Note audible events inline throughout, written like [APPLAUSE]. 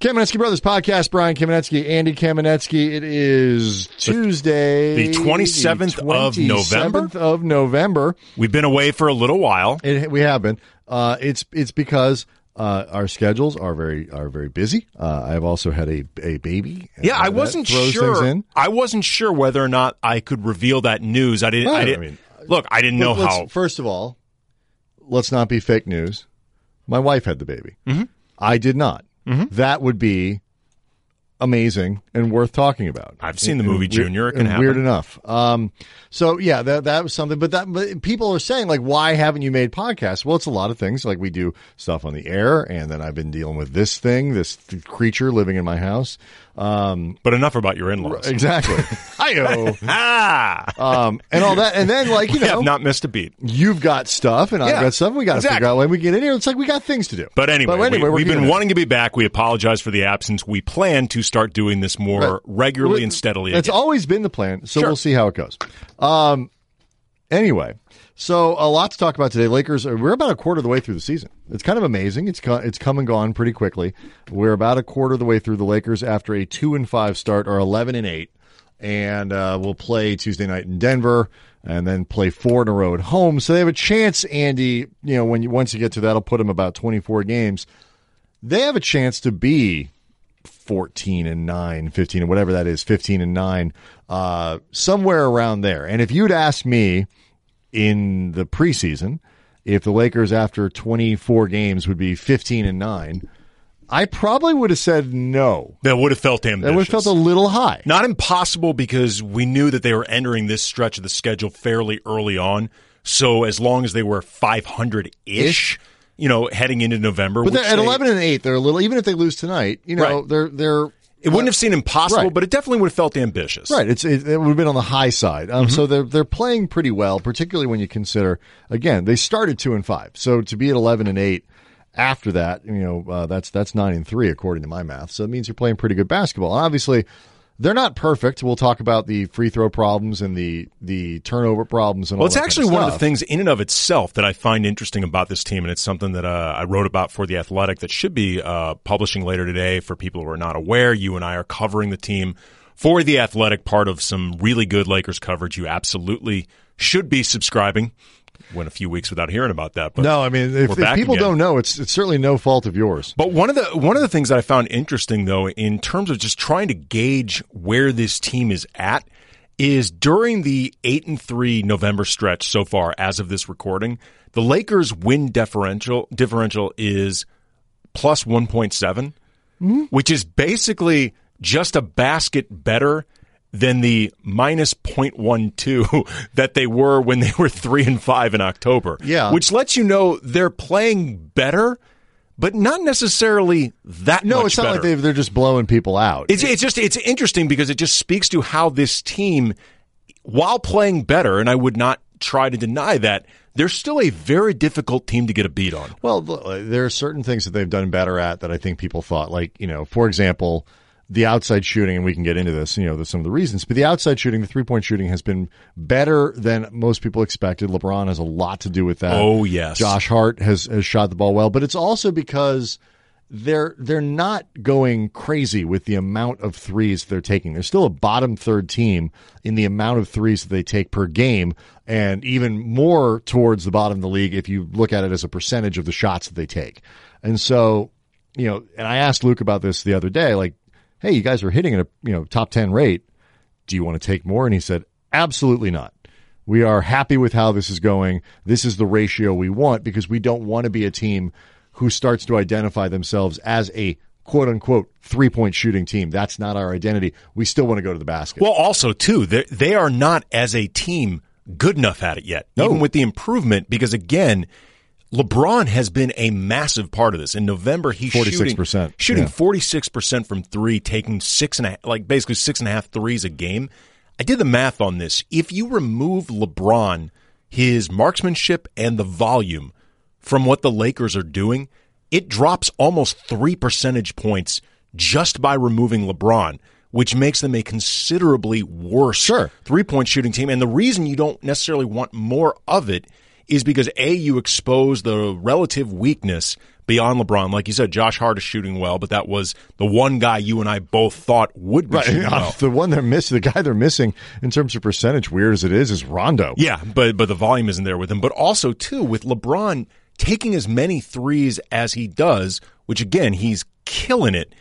Kamenetzky Brothers podcast. Brian Kamenetzky, Andy Kamenetzky. It is Tuesday, the 27th of November? 27th of November. We've been away for a little while. It, we have been. Uh, it's it's because uh, our schedules are very are very busy. Uh, I've also had a a baby. Yeah, I wasn't sure. I wasn't sure whether or not I could reveal that news. I didn't. I I didn't. mean, look, I didn't know how. First of all, let's not be fake news. My wife had the baby. Mm-hmm. I did not. Mm-hmm. That would be amazing and worth talking about. I've seen the movie and Junior. It can and happen. Weird enough. Um, so yeah, that that was something. But that but people are saying like, why haven't you made podcasts? Well, it's a lot of things. Like we do stuff on the air, and then I've been dealing with this thing, this th- creature living in my house. Um, But enough about your in-laws. exactly. [LAUGHS] Hi-yo. Ah, um, and all that, and then like you know, have not missed a beat. you've got stuff and I've got stuff. We got to exactly. figure out when we get in here. It's like we got things to do. But anyway, we, we're we've been now. wanting to be back. We apologize for the absence. We plan to start doing this more Right. regularly and steadily. It's again. always been the plan, so Sure. we'll see how it goes. Um, anyway, so a lot to talk about today. Lakers. We're about a quarter of the way through the season. It's kind of amazing. It's it's come and gone pretty quickly. We're about a quarter of the way through the Lakers after a two and five start, or eleven and eight, and uh, we'll play Tuesday night in Denver. And then play four in a row at home, so they have a chance. Andy, you know, when you once you get to that, it'll put them about twenty four games. They have a chance to be 14 and 9, 15 and whatever that is, 15 and 9, uh, somewhere around there. And if you'd asked me in the preseason if the Lakers after 24 games would be 15 and 9, I probably would have said no. that would have felt That ambitious. would have felt a little high. Not impossible because we knew that they were entering this stretch of the schedule fairly early on. So as long as they were 500 ish, you know, heading into November, But at they- 11 and 8, they're a little even if they lose tonight, you know, Right. they're they're it wouldn't have seemed impossible, Right. but it definitely would have felt ambitious. Right. It's it, it would have been on the high side. Um, So they're they're playing pretty well, particularly when you consider again they started two and five. So to be at eleven and eight after that, you know uh, that's that's nine and three according to my math. So it means you're playing pretty good basketball. And obviously, they're not perfect. We'll talk about the free throw problems and the the turnover problems and all that. Well, it's actually kind one of the things in and of itself that I find interesting about this team, and it's something that uh, I wrote about for the Athletic that should be uh, publishing later today. For people who are not aware, you and I are covering the team for the Athletic, part of some really good Lakers coverage. You absolutely should be subscribing. Went a few weeks without hearing about that, but No, I mean if, if people again. don't know, it's it's certainly no fault of yours. But one of the one of the things that I found interesting though, in terms of just trying to gauge where this team is at, is during the eight and three November stretch so far, as of this recording, the Lakers win differential differential is plus one hmm? which is basically just a basket better than the minus 0.12 [LAUGHS] that they were when they were 3 and 5 in October. Yeah. Which lets you know they're playing better, but not necessarily that No, it's not better. like they they're just blowing people out. It's, it's just it's interesting because it just speaks to how this team, while playing better, and I would not try to deny that, they're still a very difficult team to get a beat on. Well, there are certain things that they've done better at that I think people thought, like, you know, for example, the outside shooting, and we can get into this, you know, some of the reasons, but the outside shooting, the three point shooting has been better than most people expected. LeBron has a lot to do with that. Oh, yes. Josh Hart has, has shot the ball well, but it's also because they're they're not going crazy with the amount of threes they're taking. They're still a bottom third team in the amount of threes that they take per game, and even more towards the bottom of the league if you look at it as a percentage of the shots that they take. And so, you know, and I asked Luke about this the other day, like, hey, you guys are hitting at a you know top ten rate. Do you want to take more? And he said, absolutely not. We are happy with how this is going. This is the ratio we want because we don't want to be a team who starts to identify themselves as a quote unquote three point shooting team. That's not our identity. We still want to go to the basket. Well, also too, they they are not as a team good enough at it yet, even with the improvement. Because again, LeBron has been a massive part of this. In November, he's 46%, shooting shooting yeah. forty six percent from three, taking six and a like basically six and a half threes a game. I did the math on this. If you remove LeBron, his marksmanship and the volume from what the Lakers are doing, it drops almost three percentage points just by removing LeBron, which makes them a considerably worse Sure. three point shooting team. And the reason you don't necessarily want more of it is because A, you expose the relative weakness beyond LeBron. Like you said, Josh Hart is shooting well, but that was the one guy you and I both thought would be Right. shooting [LAUGHS] well. The one they're missing, the guy they're missing in terms of percentage, weird as it is, is Rondo. Yeah, but but the volume isn't there with him. But also too with LeBron taking as many threes as he does, which again he's killing it.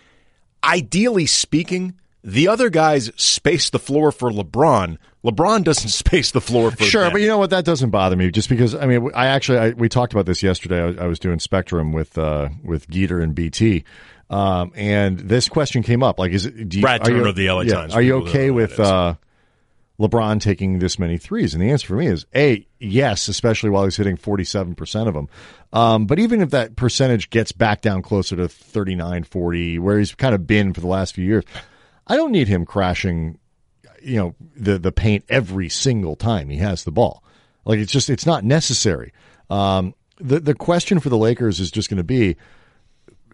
Ideally speaking, the other guys space the floor for LeBron. LeBron doesn't [LAUGHS] space the floor for Sure, them. but you know what? That doesn't bother me just because I mean, I actually I, we talked about this yesterday. I was, I was doing Spectrum with uh, with Geeter and BT, um, and this question came up. Like, is it do you, Brad are you- Turner of the LA yeah, Times, Are you okay with uh, LeBron taking this many threes? And the answer for me is a yes, especially while he's hitting forty seven percent of them. Um, but even if that percentage gets back down closer to 39, 40, where he's kind of been for the last few years, I don't need him crashing you know the the paint every single time he has the ball. Like it's just it's not necessary. Um, the the question for the Lakers is just going to be,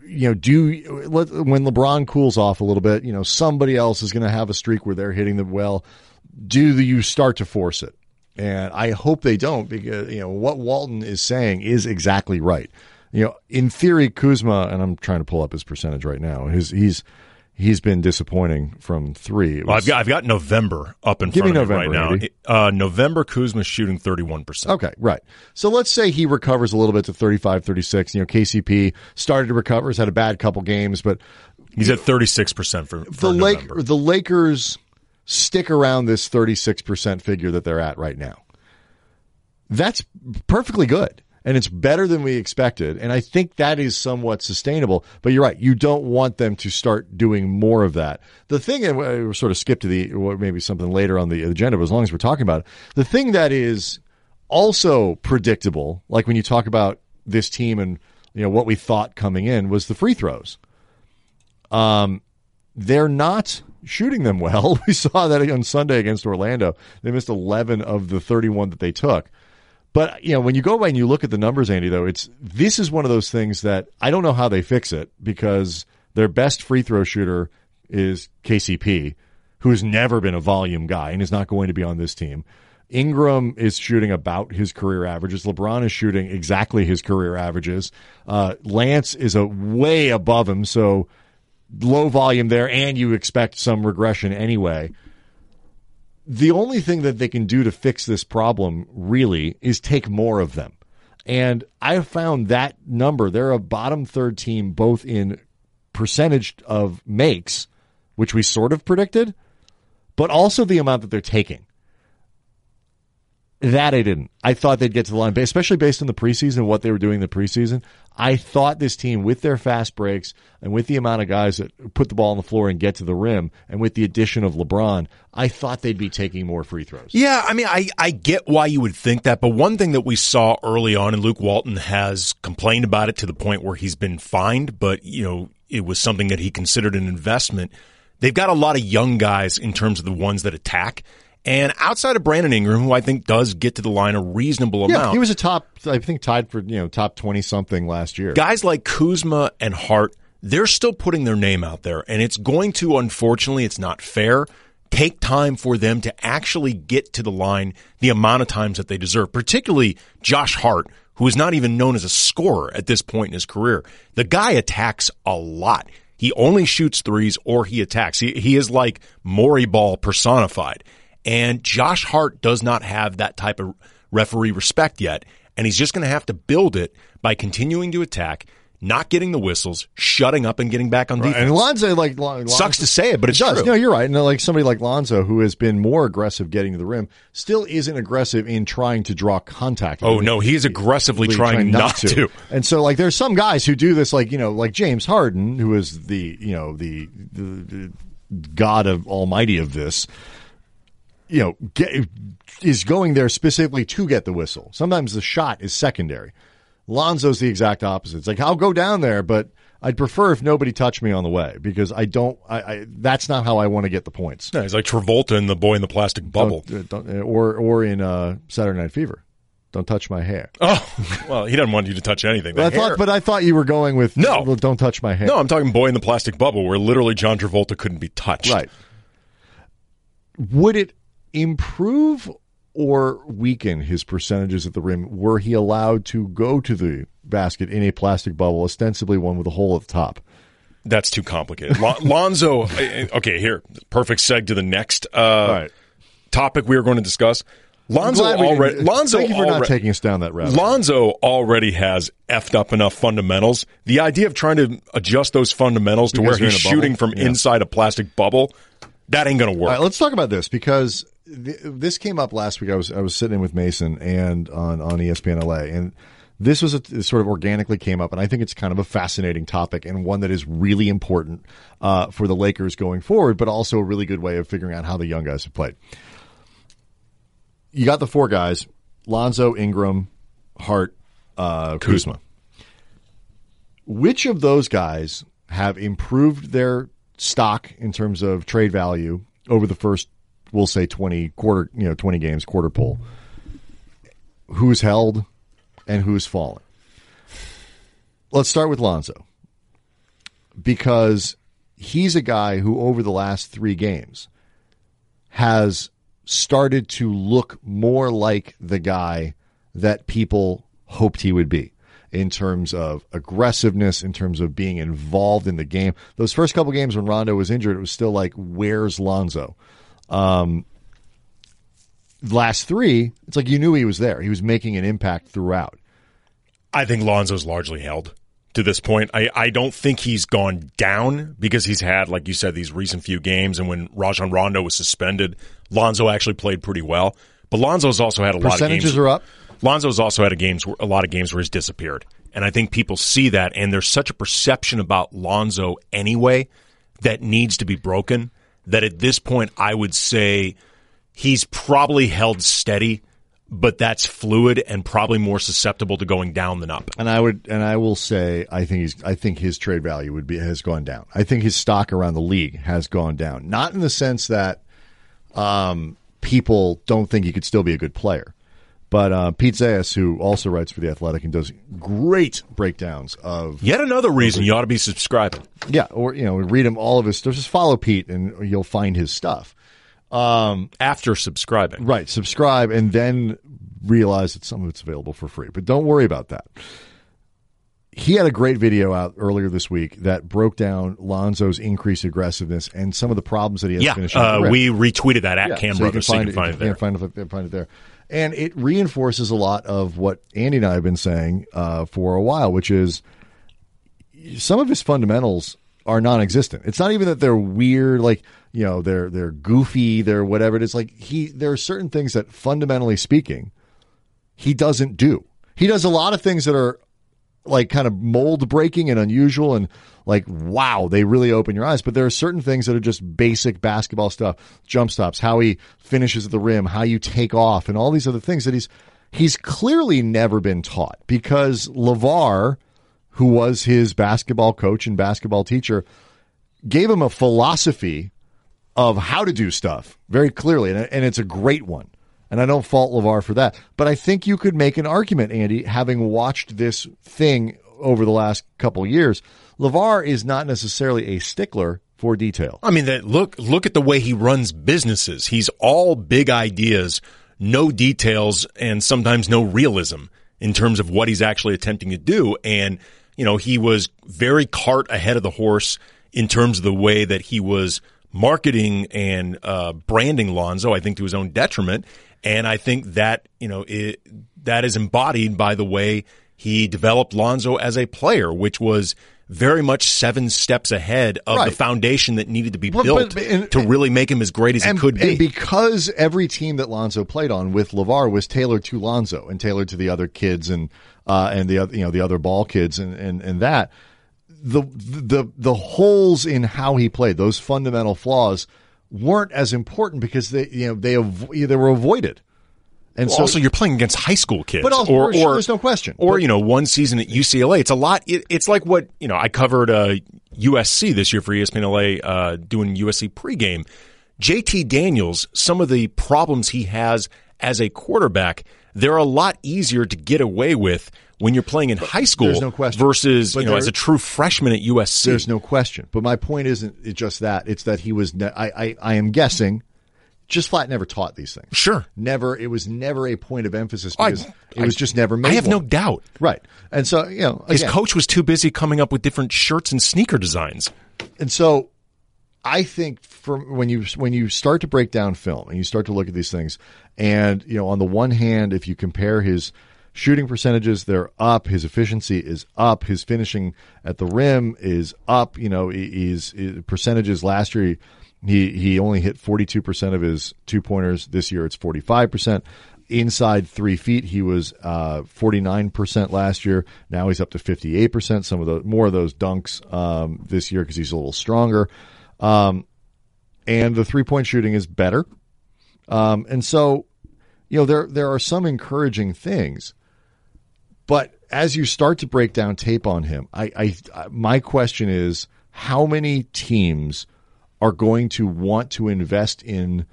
you know, do when LeBron cools off a little bit, you know, somebody else is going to have a streak where they're hitting the well. Do you start to force it? And I hope they don't because you know what Walton is saying is exactly right. You know, in theory, Kuzma and I'm trying to pull up his percentage right now. His he's he's been disappointing from three. It Well, I've got I've got November up in front of me right now. Uh, November Kuzma's shooting thirty one percent. Okay, right. So let's say he recovers a little bit to 35, 36. You know, KCP started to recover, has had a bad couple games, but He's at thirty six percent for, for the Lake, November. the Lakers stick around this 36% figure that they're at right now. That's perfectly good. And it's better than we expected. And I think that is somewhat sustainable. But you're right. You don't want them to start doing more of that. The thing, and we sort of skip to the, maybe something later on the agenda, but as long as we're talking about it, the thing that is also predictable, like when you talk about this team and, you know, what we thought coming in was the free throws Um, they're not shooting them well. [LAUGHS] We saw that on Sunday against Orlando. They missed 11 of the 31 that they took. But you know, when you go by and you look at the numbers, Andy, though, it's this is one of those things that I don't know how they fix it because their best free throw shooter is KCP, who's never been a volume guy and is not going to be on this team. Ingram is shooting about his career averages. LeBron is shooting exactly his career averages. Uh, Lance is a way above him, so low volume there, and you expect some regression anyway. The only thing that they can do to fix this problem really is take more of them. And I found that number, they're a bottom third team both in percentage of makes, which we sort of predicted, but also the amount that they're taking. That I didn't. I thought they'd get to the line, especially based on the preseason, what they were doing in the preseason. I thought this team, with their fast breaks and with the amount of guys that put the ball on the floor and get to the rim, and with the addition of LeBron, I thought they'd be taking more free throws. Yeah, I mean, I, I get why you would think that, but one thing that we saw early on, and Luke Walton has complained about it to the point where he's been fined, but, you know, it was something that he considered an investment. They've got a lot of young guys in terms of the ones that attack. And outside of Brandon Ingram, who I think does get to the line a reasonable Yeah, amount, he was a top, I think, tied for you know top twenty something last year. guys like Kuzma and Hart, they're still putting their name out there. And it's going to, unfortunately, it's not fair, take time for them to actually get to the line the amount of times that they deserve, particularly Josh Hart, who is not even known as a scorer at this point in his career. The guy attacks a lot. He only shoots threes or he attacks. He, he is like Morey Ball personified. And Josh Hart does not have that type of referee respect yet. And he's just going to have to build it by continuing to attack, not getting the whistles, shutting up, and getting back on defense. And Lonzo, like Lon- Sucks to say it, but it's does. true. No, you're right. And like somebody like Lonzo, who has been more aggressive getting to the rim, still isn't aggressive in trying to draw contact. Oh, no, he's aggressively Really trying not to. And so, like, there's some guys who do this, like you know, like James Harden, who is the you know the, the, the god of Almighty of this. You know, get, is going there specifically to get the whistle. Sometimes the shot is secondary. Lonzo's the exact opposite. It's like I'll go down there, but I'd prefer if nobody touched me on the way because I don't. I, I that's not how I want to get the points. Yeah, he's like Travolta in the boy in the plastic bubble. Don't- don't- or or in uh, Saturday Night Fever. Don't touch my hair. Oh, [LAUGHS] well, he doesn't want you to touch anything. But I thought, but I thought you were going with No. well, don't touch my hair. no, I'm talking boy in the plastic bubble, where literally John Travolta couldn't be touched. right. Would it improve or weaken his percentages at the rim were he allowed to go to the basket in a plastic bubble, ostensibly one with a hole at the top? That's too complicated. Lon- [LAUGHS] Lonzo, okay, here, perfect seg to the next uh, topic we are going to discuss. Lonzo already. Lonzo thank you for already, not taking us down that route. Lonzo already has effed up enough fundamentals. The idea of trying to adjust those fundamentals to Because where he's shooting from Yeah. inside a plastic bubble, that ain't going to work. All right, let's talk about this because th- this came up last week. I was I was sitting in with Mason and on on ESPN LA, and this was a, sort of organically came up, and I think it's kind of a fascinating topic and one that is really important uh, for the Lakers going forward, but also a really good way of figuring out how the young guys have played. You got the four guys: Lonzo, Ingram, Hart, uh, Kuzma. Which of those guys have improved their stock in terms of trade value over the first, we'll say, twenty quarter, you know, twenty games, quarter pull? Who's held and who's fallen? Let's start with Lonzo because he's a guy who, over the last three games, has started to look more like the guy that people hoped he would be in terms of aggressiveness, in terms of being involved in the game. Those first couple games when Rondo was injured, it was still like, where's Lonzo? Um, last three, it's like you knew he was there. He was making an impact throughout. I think Lonzo's largely held to this point. I, I don't think he's gone down because he's had, like you said, these recent few games. And when Rajon Rondo was suspended, Lonzo actually played pretty well. But Lonzo's also had a lot of Percentages games. are up. Lonzo's also had a games a lot of games where he's disappeared, and I think people see that, and there's such a perception about Lonzo anyway that needs to be broken. That at this point, I would say he's probably held steady, but that's fluid and probably more susceptible to going down than up. And I would, and I will say, I think he's, I think his trade value would be has gone down. I think his stock around the league has gone down. Not in the sense that um, people don't think he could still be a good player, but uh, Pete Zayas, who also writes for the Athletic and does great breakdowns of Yet another reason you ought to be subscribing. yeah, or you know, read him all of his stuff. Just follow Pete, and you'll find his stuff. After subscribing, Right, subscribe, and then realize that some of it's available for free. But don't worry about that. He had a great video out earlier this week that broke down Lonzo's increased aggressiveness and some of the problems that he has yeah, finishing. uh, we retweeted that at Yeah, Cam so you can Brothers, so you can find it there. Find it, find it there. And it reinforces a lot of what Andy and I have been saying uh, for a while, which is some of his fundamentals are non-existent. It's not even that they're weird, like you know, they're they're goofy, they're whatever it is. Like he, there are certain things that, fundamentally speaking, he doesn't do. He does a lot of things that are like kind of mold breaking and unusual and like wow they really open your eyes. But there are certain things that are just basic basketball stuff. Jump stops how he finishes at the rim how you take off and all these other things that he's he's clearly never been taught because LeVar who was his basketball coach and basketball teacher gave him a philosophy of how to do stuff very clearly. And, and it's a great one and I don't fault LeVar for that. But I think you could make an argument, Andy, having watched this thing over the last couple years. LeVar is not necessarily a stickler for detail. I mean, that look look at the way he runs businesses. He's all big ideas, no details, and sometimes no realism in terms of what he's actually attempting to do. And you know, he was very cart ahead of the horse in terms of the way that he was marketing and uh, branding Lonzo. I think to his own detriment. And I think that you know it, that is embodied by the way he developed Lonzo as a player, which was very much seven steps ahead of Right. the foundation that needed to be But- built but- and- to really make him as great as And, he could be. and because every team that Lonzo played on with LeVar was tailored to Lonzo and tailored to the other kids and uh, and the other you know the other ball kids and, and, and that the the the holes in how he played those fundamental flaws weren't as important because they you know they avo- they were avoided. And so also, you're playing against high school kids, But also- or, sure, or there's no question. Or But- you know, one season at UCLA. It's a lot. It, it's like what you know. I covered uh, USC this year for ESPN LA, uh, doing USC pregame. JT Daniels, some of the problems he has as a quarterback, they're a lot easier to get away with when you're playing in high school no versus But you know there- as a true freshman at USC. There's no question. But my point isn't it just that. It's that he was. Ne- I, I I am guessing. just flat never taught these things. Sure. Never. It was never a point of emphasis oh, I- it was just never made. I have no doubt. right. And so you know, His coach was too busy coming up with different shirts and sneaker designs. and so I think from when you when you start to break down film and you start to look at these things, and you know, on the one hand, if you compare his shooting percentages, they're up. His efficiency is up. His finishing at the rim is up. You know, he- he's his percentages last year. He he only hit forty two percent of his two pointers. This year, it's forty five percent. Inside three feet, he was nine percent last year. Now he's up to fifty eight percent. Some of the more of those dunks um, this year because he's a little stronger. Um, and the three point shooting is better. Um, and so, you know, there there are some encouraging things, but as you start to break down tape on him, I, I, I my question is how many teams are going to want to invest in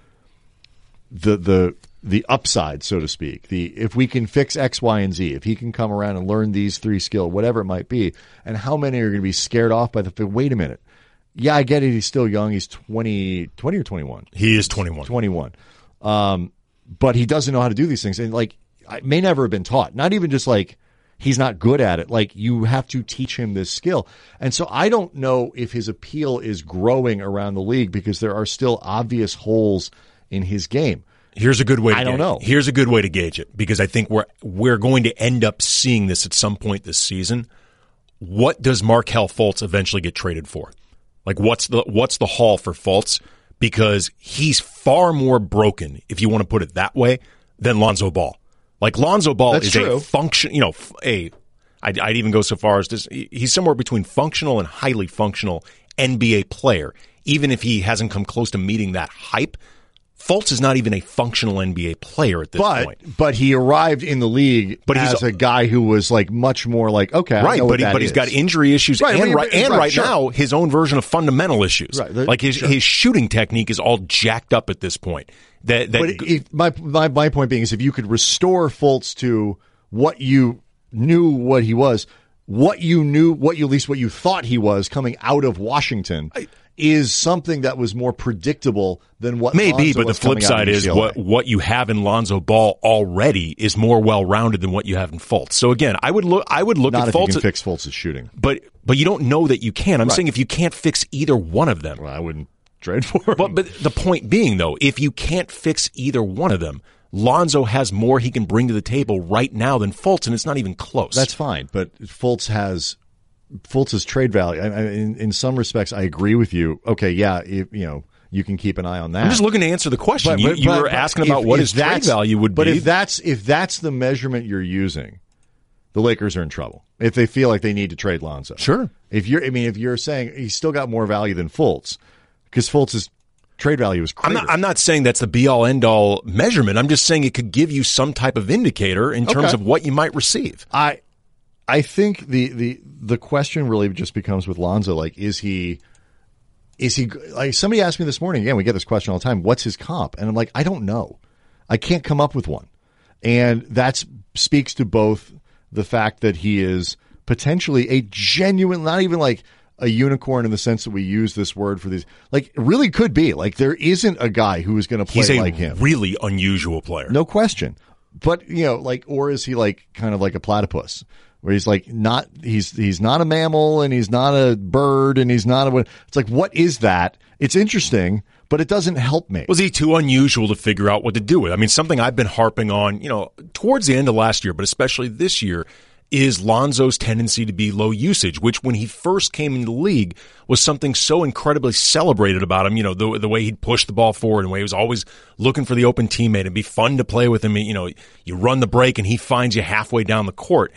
the the the upside, so to speak. The if we can fix X, Y, and Z, if he can come around and learn these three skill, whatever it might be, and how many are going to be scared off by the wait a minute. Yeah, I get it. He's still young. He's 20, 20 or 21. He is 21. 21. Um, but he doesn't know how to do these things. And like, may never have been taught. Not even just like he's not good at it. Like, you have to teach him this skill. And so I don't know if his appeal is growing around the league because there are still obvious holes in his game. Here's a good way. To I don't gauge- know. Here's a good way to gauge it because I think we're we're going to end up seeing this at some point this season. What does Markelle Fultz eventually get traded for? Like what's the what's the haul for Fultz? Because he's far more broken, if you want to put it that way, than Lonzo Ball. Like Lonzo Ball That's is true. a function, you know, a I'd, I'd even go so far as to he's somewhere between functional and highly functional NBA player. Even if he hasn't come close to meeting that hype, Fultz is not even a functional NBA player at this But point. but he arrived in the league But he's- as a guy who was like much more like okay, I Right, but he, but he's got injury issues Right, and right, and right, right sure. now his own version of fundamental issues. Right, like his sure. his shooting technique is all jacked up at this point. That that But if, my, my my point being is if you could restore Fultz to what you knew what he was, what you knew, what you at least what you thought he was coming out of Washington is something that was more predictable than what Maybe, Lonzo but the flip side is what what you have in Lonzo Ball already is more well rounded than what you have in Fultz. So again, I would look I would look not at if you Fultz, can fix Fultz's shooting. but but you don't know that you can. I'm saying if you can't fix either one of them, Well, I wouldn't trade for him. But but the point being though, if you can't fix either one of them, Lonzo has more he can bring to the table right now than Fultz, and it's not even close. That's fine, but Fultz has Fultz's trade value. I, I, in, in some respects, I agree with you. Okay, yeah, if, you know, you can keep an eye on that. I'm just looking to answer the question. you you were asking about if- what if his trade value would but be. But if that's if that's the measurement you're using, the Lakers are in trouble. If they feel like they need to trade Lonzo, Sure. If you're, I mean, if you're saying he's still got more value than Fultz, because Fultz's trade value is I'm not, I'm not saying that's the be all end all measurement. I'm just saying it could give you some type of indicator in terms Okay. of what you might receive. I I think the the the question really just becomes with Lonzo like is he is he like somebody asked me this morning again we get this question all the time what's his comp? And I'm like I don't know. I can't come up with one. And that speaks to both the fact that he is potentially a genuine not even like a unicorn in the sense that we use this word for these like really could be. Like there isn't a guy who is going to play He's a like him. really unusual player. no question. But you know, like, or is he like kind of like a platypus, where he's like not he's he's not a mammal and he's not a bird and he's not a. It's like what is that? It's interesting, but it doesn't help me. Was he too unusual to figure out what to do with? I mean, something I've been harping on, you know, towards the end of last year, but especially this year, is Lonzo's tendency to be low usage, which when he first came into the league was something so incredibly celebrated about him. You know, the, the way he'd push the ball forward and the way he was always looking for the open teammate and be fun to play with him. You know, you run the break and he finds you halfway down the court.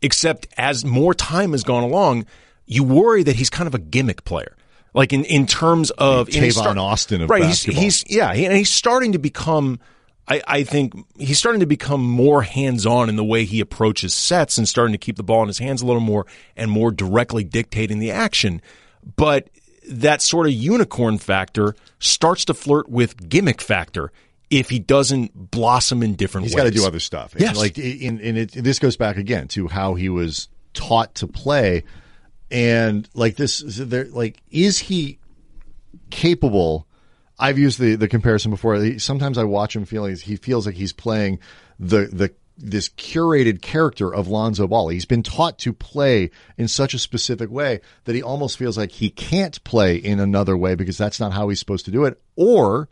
Except as more time has gone along, you worry that he's kind of a gimmick player. Like in, in terms of Tavon Austin of right, basketball. He's, he's yeah, he- and he's starting to become. I, I think he's starting to become more hands on in the way he approaches sets and starting to keep the ball in his hands a little more and more directly dictating the action. But that sort of unicorn factor starts to flirt with gimmick factor if he doesn't blossom in different He's ways. He's got to do other stuff. Yes. like in, in it, this goes back again to how he was taught to play, and like this, there, like is he capable I've used the the comparison before. Sometimes I watch him feeling he feels like he's playing the the this curated character of Lonzo Ball. He's been taught to play in such a specific way that he almost feels like he can't play in another way because that's not how he's supposed to do it, or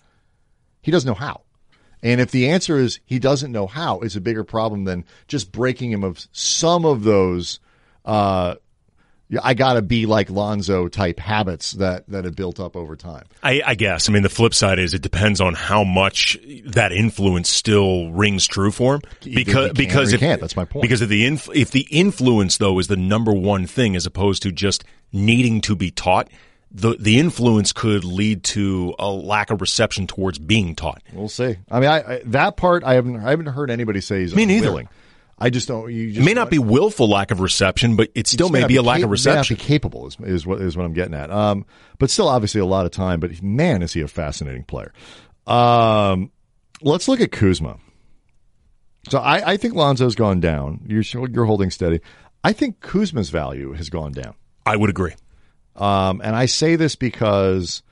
he doesn't know how. And if the answer is he doesn't know how, it's a bigger problem than just breaking him of some of those uh, I got to be like Lonzo type habits that that have built up over time. I, I, guess. I mean, the flip side is it depends on how much that influence still rings true for him. Because because if that's my point. Because if the inf- if the influence though is the number one thing as opposed to just needing to be taught, the the influence could lead to a lack of reception towards being taught. We'll see. I mean, I, I that part I haven't I haven't heard anybody say he's Me unwilling. neither. I just don't. You just it may not be willful lack of reception, but it still may, be a lack cap- of reception. May not be capable is, is what is what I'm getting at. Um, but still, obviously, a lot of time. But man, is he a fascinating player. Um, let's look at Kuzma. So I, I think Lonzo's gone down. You're you're holding steady. I think Kuzma's value has gone down. I would agree. Um, and I say this because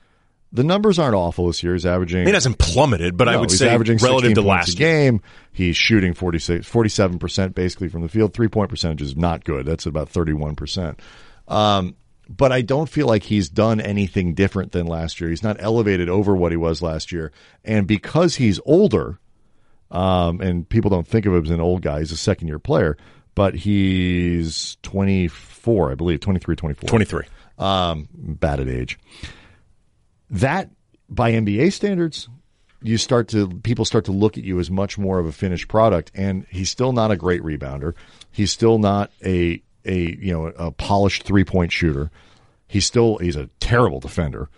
the numbers aren't awful this year. He's averaging. He hasn't plummeted, but no, I would say averaging relative to last game. He's shooting 47 percent basically from the field. Three point percentage is not good. That's about thirty one percent. Um, but I don't feel like he's done anything different than last year. He's not elevated over what he was last year, and because he's older, um, and people don't think of him as an old guy. He's a second year player, but he's twenty four, I believe, 23, 24. 23. Um, bad at age that by NBA standards, you start to people start to look at you as much more of a finished product. And he's still not a great rebounder. He's still not a a you know a polished three point shooter. He's still he's a terrible defender.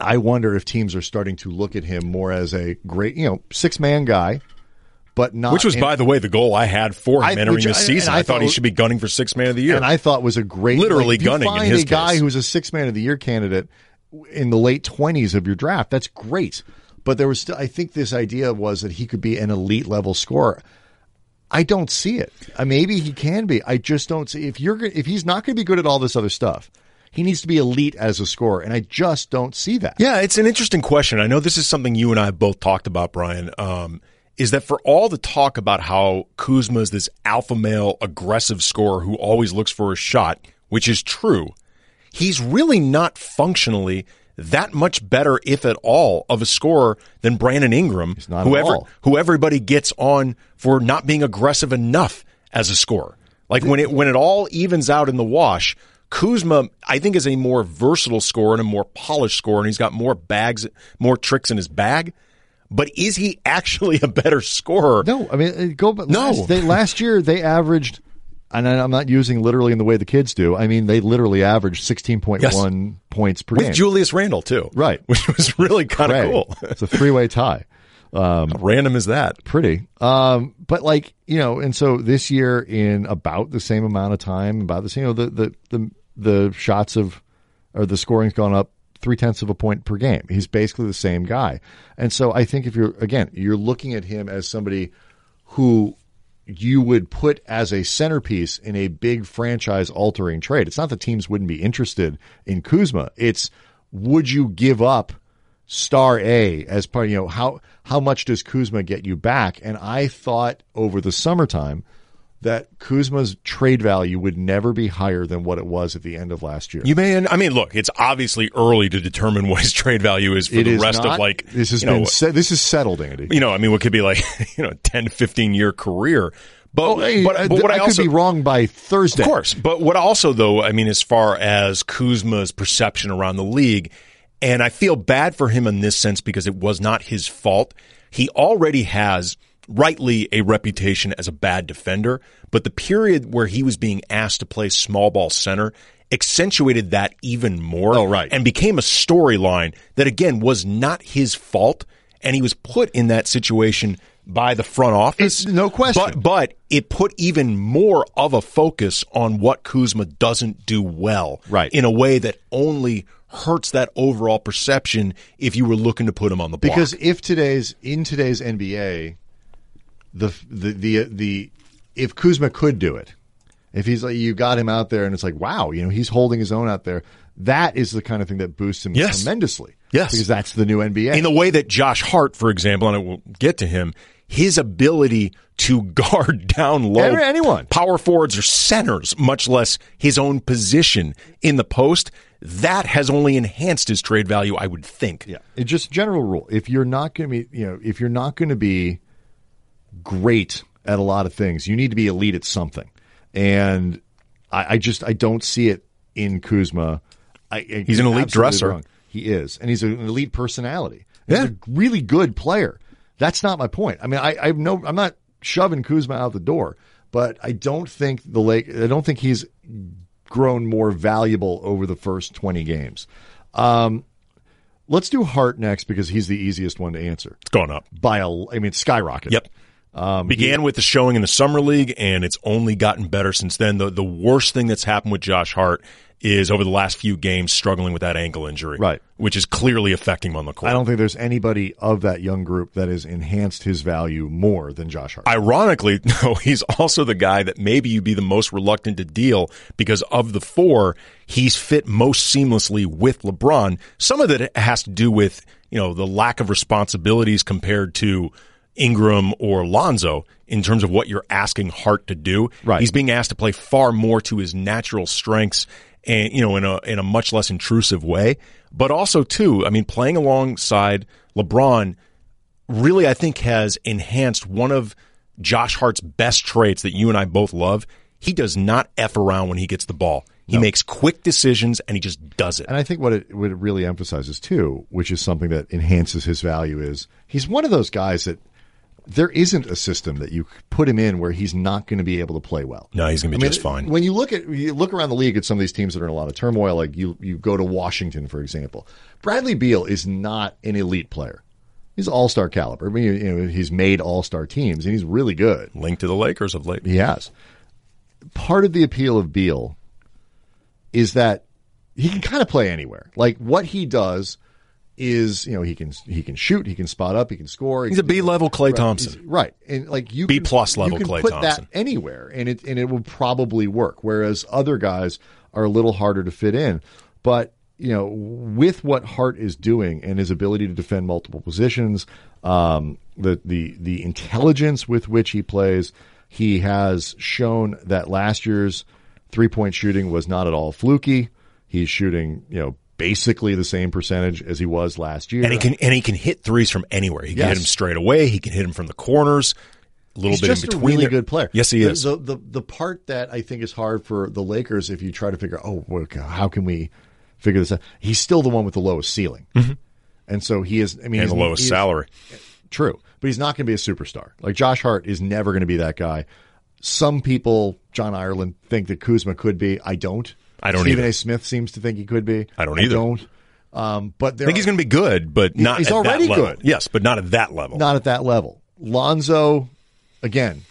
I wonder if teams are starting to look at him more as a great you know six man guy. But not which was, in, by the way, the goal I had for him I, entering which, this season. I, I, thought he should be gunning for six man of the year, and I thought was a great, literally like, gunning. Find a guy case. who's a six man of the year candidate in the late 20s of your draft. That's great. But there was still, I think this idea was that he could be an elite level scorer. I don't see it. Uh, maybe he can be. I just don't see if you're if he's not going to be good at all this other stuff. He needs to be elite as a scorer, and I just don't see that. Yeah, it's an interesting question. I know this is something you and I have both talked about, Brian. Um, is that for all the talk about how Kuzma is this alpha male aggressive scorer who always looks for a shot, which is true, he's really not functionally that much better, if at all, of a scorer than Brandon Ingram, whoever who everybody gets on for not being aggressive enough as a scorer. Like when it when it all evens out in the wash, Kuzma, I think, is a more versatile scorer and a more polished scorer, and he's got more bags, more tricks in his bag. But is he actually a better scorer? No, I mean, go. But no, last, they, last year they averaged and I'm not using literally in the way the kids do. I mean, they literally averaged 16.1 yes. points per game. With game. Julius Randle too. Right. [LAUGHS] Which was really kind of cool. it's a three way tie. Um, How random is that? Pretty. Um, but like, you know, and so this year in about the same amount of time, about the same, you know, the, the, the, the shots of, or the scoring's gone up three tenths of a point per game. He's basically the same guy. And so I think if you're, again, you're looking at him as somebody who you would put as a centerpiece in a big franchise altering trade. It's not that teams wouldn't be interested in Kuzma. It's would you give up star A as part, you know, how, how much does Kuzma get you back? And I thought over the summertime that Kuzma's trade value would never be higher than what it was at the end of last year. You may, I mean, look, it's obviously early to determine [LAUGHS] what his trade value is for it the is rest not, of like this has been know, this is settled, Andy. You know, I mean, what could be like [LAUGHS] you know, 10, 15 year career. But, oh, hey, but, but what I, I also, could be wrong by Thursday. Of course. But what also, though, I mean, as far as Kuzma's perception around the league, and I feel bad for him in this sense because it was not his fault. He already has rightly a reputation as a bad defender, but the period where he was being asked to play small ball center accentuated that even more. Oh, right. And became a storyline that, again, was not his fault. And he was put in that situation by the front office. It's no question. But, but it put even more of a focus on what Kuzma doesn't do well. Right. In a way that only hurts that overall perception if you were looking to put him on the block. Because if today's in today's NBA, the the the the if Kuzma could do it, If he's like you got him out there and it's like wow, you know he's holding his own out there. That is the kind of thing that boosts him Yes. tremendously. Yes. because that's the new NBA. in the way that Josh Hart, for example, and I will get to him, his ability to [LAUGHS] guard down low anyone. power forwards or centers, much less his own position in the post, that has only enhanced his trade value, I would think. Yeah, it's just general rule. If you're not going to be, you know, if you're not going to be great at a lot of things, you need to be elite at something. And I, I just I don't see it in Kuzma. I, I- He's an elite dresser. wrong. He is, and he's an elite personality. He's Yeah. a really good player. That's not my point. I mean, I, I no, I'm not shoving Kuzma out the door, but I don't think the Lake. I don't think he's grown more valuable over the first 20 games. Um, let's do Hart next because he's the easiest one to answer. It's gone up. By a, I mean, skyrocket. Yep. Um, Began with the showing in the summer league, and it's only gotten better since then. The the worst thing that's happened with Josh Hart is over the last few games struggling with that ankle injury, Right. Which is clearly affecting him on the court. I don't think there's anybody of that young group that has enhanced his value more than Josh Hart. Ironically, [LAUGHS] though, he's also the guy that maybe you'd be the most reluctant to deal because of the four, he's fit most seamlessly with LeBron. Some of that has to do with, you know, the lack of responsibilities compared to Ingram or Lonzo in terms of what you're asking Hart to do. Right. He's being asked to play far more to his natural strengths and, you know, in a, in a much less intrusive way. But also, too, I mean, playing alongside LeBron, really, I think, has enhanced one of Josh Hart's best traits that you and I both love. He does not F around when he gets the ball. He makes quick decisions and he just does it. And I think what it what it really emphasizes too, which is something that enhances his value, is he's one of those guys that there isn't a system that you put him in where he's not going to be able to play well. No, he's going to I be mean, just fine. When you look at you look around the league at some of these teams that are in a lot of turmoil, like you you go to Washington for example. Bradley Beal is not an elite player. He's all star caliber. I mean, you know, he's made all star teams and he's really good. Linked to the Lakers of late. He has. Part of the appeal of Beal is that he can kind of play anywhere. Like what he does is, you know, he can he can shoot, he can spot up, he can score. he He's a can- B level Klay Right, Thompson. right? And like you B plus level Klay put Thompson. that anywhere, and it and it will probably work. Whereas other guys are a little harder to fit in. But you know, with what Hart is doing and his ability to defend multiple positions, um, the the the intelligence with which he plays, he has shown that last year's three point shooting was not at all fluky. He's shooting, you know, basically the same percentage as he was last year. And he can and he can hit threes from anywhere. He can hit Yes. them straight away. He can hit them from the corners. A little He's bit just in a between. really there. good player. Yes, he The- is. The, the the part that I think is hard for the Lakers if you try to figure, oh, well, how can we figure this out? He's still the one with the lowest ceiling, and so he is. I mean, Mm-hmm. and the lowest he's- salary. True, but he's not going to be a superstar. Like Josh Hart is never going to be that guy. Some people, John Ireland, think that Kuzma could be. I don't. I don't Stephen either. A. Smith seems to think he could be. I don't either. don't. Um, but I think he's going to be good, but not. he's at that already good. Yes, but not at that level. not at that level. Lonzo, again,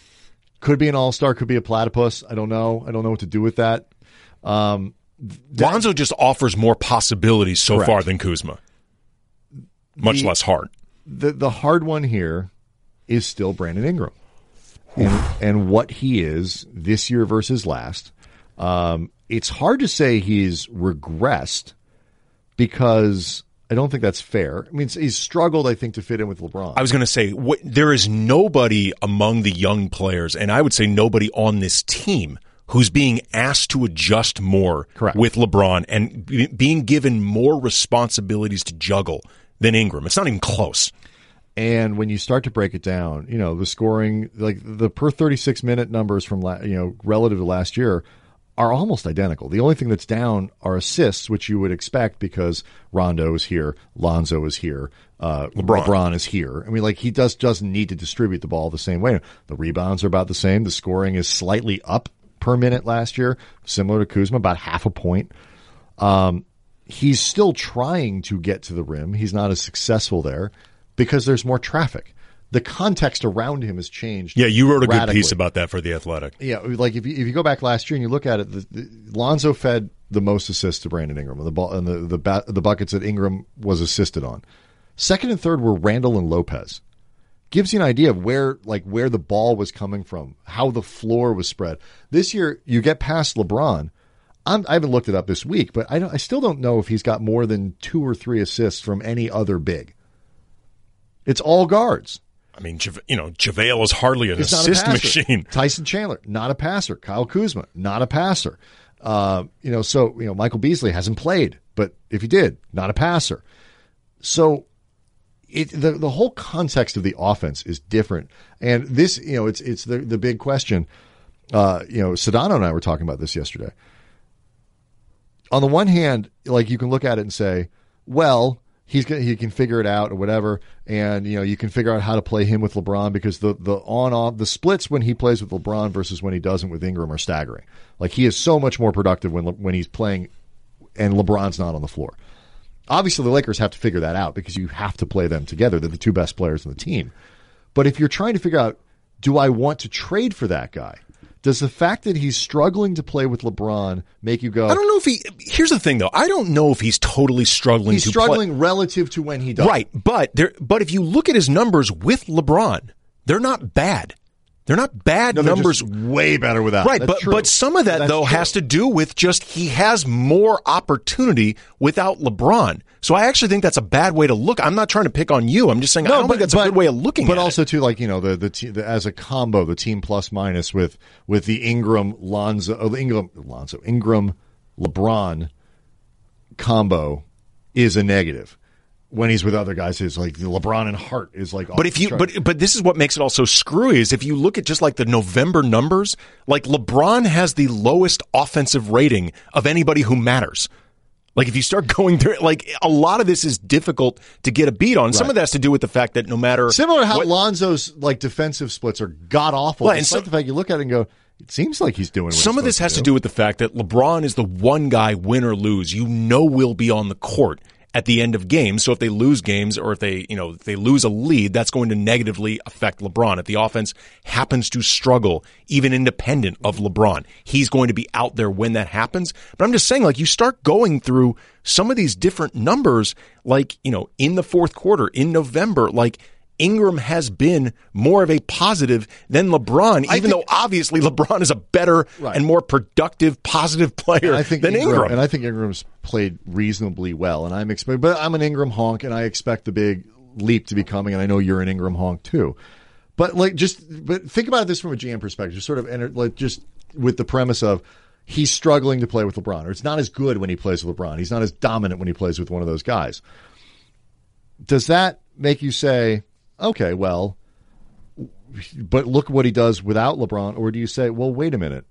could be an all star, could be a platypus. I don't know. I don't know what to do with that. Lonzo just offers more possibilities so Correct. far than Kuzma. Much The- less hard. The the hard one here is still Brandon Ingram, and, and what he is this year versus last. Um, it's hard to say he's regressed because I don't think that's fair. I mean, he's struggled, I think, to fit in with LeBron. I was going to say wh- there is nobody among the young players, and I would say nobody on this team who's being asked to adjust more Correct. with LeBron and be- being given more responsibilities to juggle than Ingram. It's not even close. And when you start to break it down, you know, the scoring, like the per 36 minute numbers from, la- you know, relative to last year are almost identical. The only thing that's down are assists, which you would expect because Rondo is here, Lonzo is here, uh, LeBron. is here. I mean, like he does doesn't need to distribute the ball the same way. The rebounds are about the same. The scoring is slightly up per minute last year, similar to Kuzma, about half a point. Um, he's still trying to get to the rim. He's not as successful there because there's more traffic. The context around him has changed. Yeah, you wrote a good piece about that for the Athletic. Yeah, like if you, if you go back last year and you look at it, the, the, Lonzo fed the most assists to Brandon Ingram, and the ball and the the, ba- the buckets that Ingram was assisted on. Second and third were Randle and Lopez. gives you an idea of where like where the ball was coming from, how the floor was spread. This year, you get past LeBron. I'm, I haven't looked it up this week, but I, don't, I still don't know if he's got more than two or three assists from any other big. It's all guards. I mean, you know, JaVale is hardly an He's assist machine. [LAUGHS] Tyson Chandler, not a passer. Kyle Kuzma, not a passer. Uh, you know, so you know, Michael Beasley hasn't played, but if he did, not a passer. So it the the whole context of the offense is different, and this you know it's it's the the big question. Uh, you know, Sedano and I were talking about this yesterday. On the one hand, like you can look at it and say, well, he's gonna, he can figure it out or whatever, and you know you can figure out how to play him with LeBron because the the on off the splits when he plays with LeBron versus when he doesn't with Ingram are staggering. Like he is so much more productive when when he's playing and LeBron's not on the floor. Obviously, the Lakers have to figure that out because you have to play them together. They're the two best players in the team. But if you're trying to figure out, do I want to trade for that guy? Does the fact that he's struggling to play with LeBron make you go? I don't know if he. Here's the thing, though. I don't know if he's totally struggling. He's to struggling play. relative to when he does. right? But there. But if you look at his numbers with LeBron, they're not bad. They're not bad No, they're numbers. way better without. Right, That's but true. but some of that That's though true. has to do with just he has more opportunity without LeBron. So I actually think that's a bad way to look. I'm not trying to pick on you. I'm just saying I don't think that's a good way of looking at it. But also it. too, like you know, the the, te- the as a combo, the team plus minus with with the Ingram Lonzo, oh, the Ingram Lonzo Ingram LeBron combo is a negative. When he's with other guys, it's like the LeBron and Hart is like. But if you but but this is what makes it all so screwy is if you look at just like the November numbers, like LeBron has the lowest offensive rating of anybody who matters. Like if you start [LAUGHS] going through like a lot of this is difficult to get a beat on. Some of that has to do with the fact that no matter similar to how what- Lonzo's like defensive splits are god awful, Right, and despite so- the fact you look at it and go, it seems like he's doing. What Some he's of this has supposed to do with the fact that LeBron is the one guy, win or lose, you know will be on the court at the end of games. So if they lose games or if they, you know, if they lose a lead, that's going to negatively affect LeBron. If the offense happens to struggle, even independent of LeBron, he's going to be out there when that happens. But I'm just saying, like, you start going through some of these different numbers, like, you know, in the fourth quarter, in November, like, Ingram has been more of a positive than LeBron, even think- though obviously LeBron is a better Right. and more productive, positive player I think than Ingram, Ingram. and I think Ingram's played reasonably well. And I'm expect, but I'm an Ingram honk, and I expect the big leap to be coming. And I know you're an Ingram honk too. But like, just but think about this from a GM perspective. Just sort of enter, like just with the premise of he's struggling to play with LeBron, or it's not as good when he plays with LeBron. He's not as dominant when he plays with one of those guys. Does that make you say, okay, well, but look what he does without LeBron, or do you say, well, wait a minute,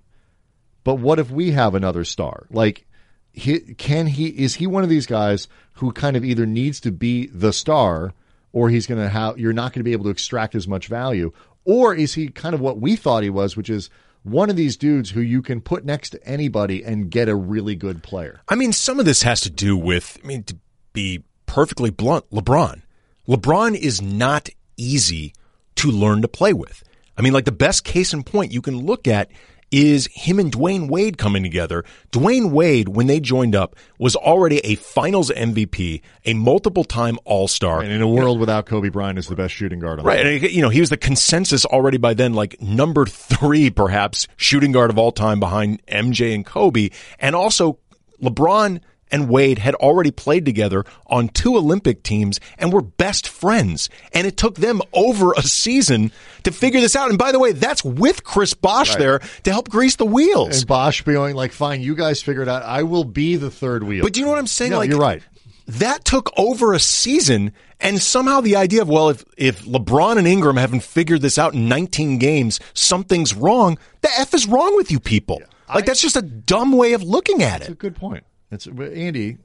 but what if we have another star? Like, he, can he? Is he one of these guys who kind of either needs to be the star, or he's going to have? You're not going to be able to extract as much value, or is he kind of what we thought he was, which is one of these dudes who you can put next to anybody and get a really good player? I mean, some of this has to do with, I mean, to be perfectly blunt, LeBron. LeBron is not easy to learn to play with. I mean, like the best case in point you can look at is him and Dwyane Wade coming together. Dwyane Wade, when they joined up, was already a finals MVP, a multiple time All Star. And in a world without Kobe Bryant, is the best shooting guard on the Right. And, you know, he was the consensus already by then, like number three, perhaps, shooting guard of all time behind MJ and Kobe. And also, LeBron and Wade had already played together on two Olympic teams and were best friends. And it took them over a season to figure this out. And by the way, that's with Chris Bosh there to help grease the wheels. And Bosch being like, "Fine, you guys figure it out. I will be the third wheel." But do you know what I'm saying? No, like you're right. That took over a season, and somehow the idea of well, if if LeBron and Ingram haven't figured this out in 19 games, something's wrong. The f is wrong with you people. like that's just a dumb way of looking at it. That's a good point. It's Andy.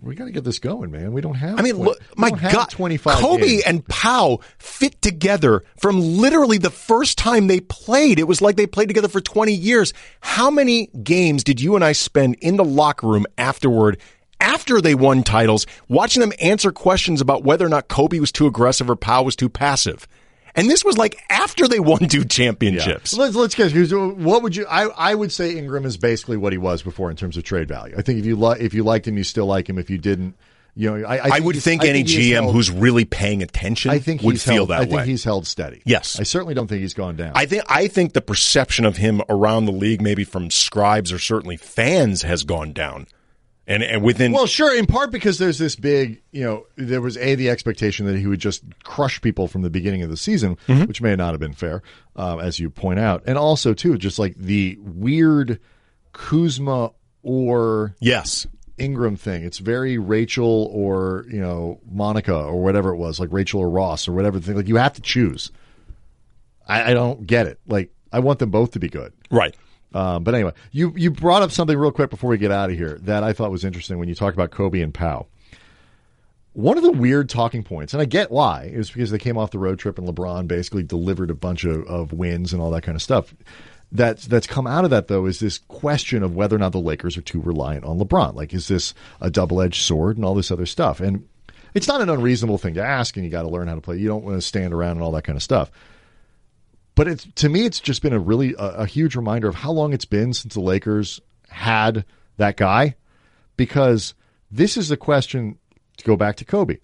We got to get this going, man. We don't have. I mean, 20 look, my God, 25 Kobe games. and Pau fit together from literally the first time they played. It was like they played together for 20 years. How many games did you and I spend in the locker room afterward? After they won titles, watching them answer questions about whether or not Kobe was too aggressive or Pau was too passive. And this was like after they won two championships. Let's let's get here's what would you I I would say Ingram is basically what he was before in terms of trade value. I think if you li- if you liked him, you still like him. If you didn't, You know, I, I, I would think any he's GM held- who's really paying attention I think would feel held, that I think way. he's held steady. Yes. I certainly don't think he's gone down. I think I think the perception of him around the league, maybe from scribes or certainly fans, has gone down. And and within Well, sure, in part because there's this big, you know, there was a the expectation that he would just crush people from the beginning of the season, Mm-hmm. which may not have been fair, um, as you point out, and also too, just like the weird Kuzma or yes, Ingram thing. It's very Rachel or you know Monica or whatever it was, like Rachel or Ross or whatever thing. Like you have to choose. I, I don't get it. Like I want them both to be good. right. Um, but anyway, you you brought up something real quick before we get out of here that I thought was interesting when you talked about Kobe and Pau. One of the weird talking points, and I get why, is because they came off the road trip and LeBron basically delivered a bunch of, of wins and all that kind of stuff. That's that's come out of that though is this question of whether or not the Lakers are too reliant on LeBron. Like, is this a double edged sword and all this other stuff? And it's not an unreasonable thing to ask, and you got to learn how to play. You don't want to stand around and all that kind of stuff but it's to me it's just been a really a, a huge reminder of how long it's been since the Lakers had that guy because this is the question to go back to Kobe.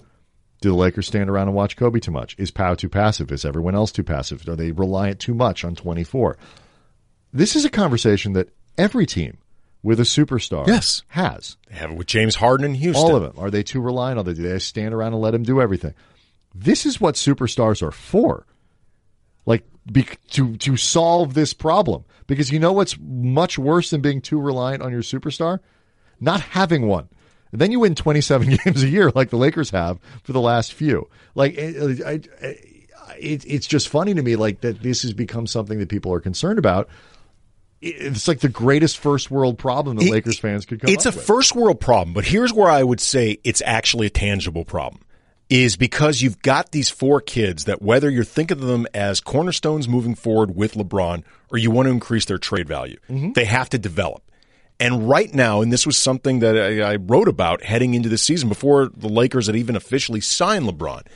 Do the Lakers stand around and watch Kobe too much? Is Pau too passive? Is everyone else too passive? Are they reliant too much on 24? This is a conversation that every team with a superstar Yes. has. They have it with James Harden in Houston. All of them. Are they too reliant on them? Do they stand around and let him do everything? This is what superstars are for. Like be, to to solve this problem. Because you know what's much worse than being too reliant on your superstar? Not having one. And then you win 27 [LAUGHS] games a year like the Lakers have for the last few. Like it, I, I, it, it's just funny to me like that this has become something that people are concerned about. It's like the greatest first world problem that It- Lakers fans could come It's a with. first world problem, but here's where I would say it's actually a tangible problem. Is because you've got these four kids that whether you're thinking of them as cornerstones moving forward with LeBron or you want to increase their trade value, mm-hmm. they have to develop. And right now, and this was something that I, I wrote about heading into the season before the Lakers had even officially signed LeBron,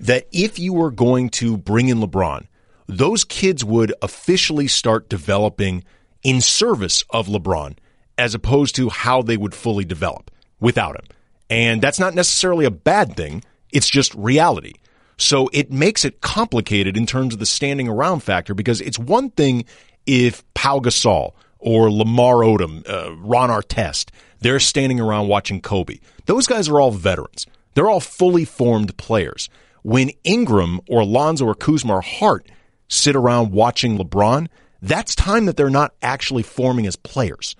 that if you were going to bring in LeBron, those kids would officially start developing in service of LeBron as opposed to how they would fully develop without him. And that's not necessarily a bad thing. It's just reality. So it makes it complicated in terms of the standing around factor because it's one thing if Pau Gasol or Lamar Odom, uh, Ron Artest, they're standing around watching Kobe. Those guys are all veterans. They're all fully formed players. When Ingram or Lonzo or Kuzma or Hart sit around watching LeBron, that's time that they're not actually forming as players.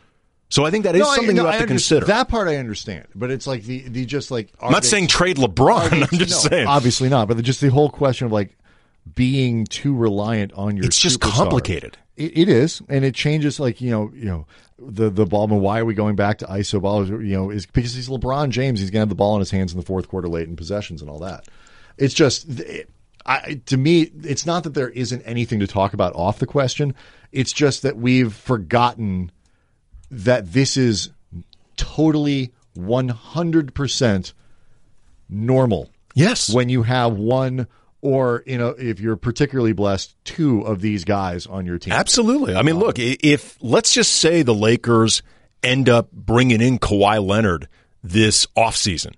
So I think that is No, I- something no, you I have to understand- consider. That part I understand, but it's like the the just like I'm not saying trade LeBron. [LAUGHS] I'm just no, saying obviously not, but just the whole question of like being too reliant on your. It's just superstar. complicated. It, it is, and it changes. Like you know, you know the the ball. And why are we going back to ISO ball? You know, is because he's LeBron James. He's gonna have the ball in his hands in the fourth quarter, late in possessions, and all that. It's just. It, I, to me, it's not that there isn't anything to talk about off the question. It's just that we've forgotten that this is totally 100% normal yes. when you have one or you know if you're particularly blessed two of these guys on your team Absolutely. I mean, um, look, if let's just say the Lakers end up bringing in Kawhi Leonard this offseason,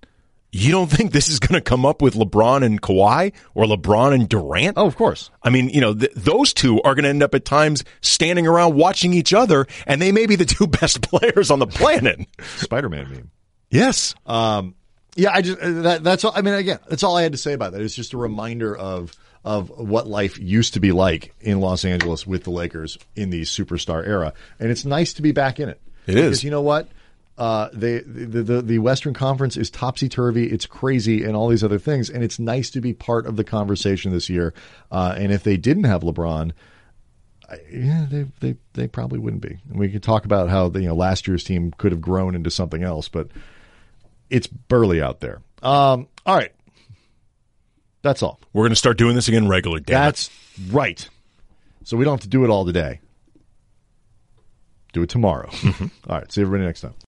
you don't think this is going to come up with LeBron and Kawhi or LeBron and Durant? oh of course I mean, you know, th- those two are going to end up at times standing around watching each other, and they may be the two [LAUGHS] best players on the planet. spider-man meme yes. um yeah i just that, that's all i mean again that's all i had to say about that it's just a reminder of of what life used to be like in los angeles with the lakers in the superstar era and it's nice to be back in it It because is. you know what uh, they, the, the the Western Conference is topsy turvy. It's crazy and all these other things, and it's nice to be part of the conversation this year. Uh, and if they didn't have LeBron, I, yeah, they, they they probably wouldn't be. And we could talk about how the, you know last year's team could have grown into something else, but it's burly out there. Um, all right, that's all. We're going to start doing this again regularly. Damn it. That's right. So we don't have to do it all today. Do it tomorrow. [LAUGHS] all right. See everybody next time.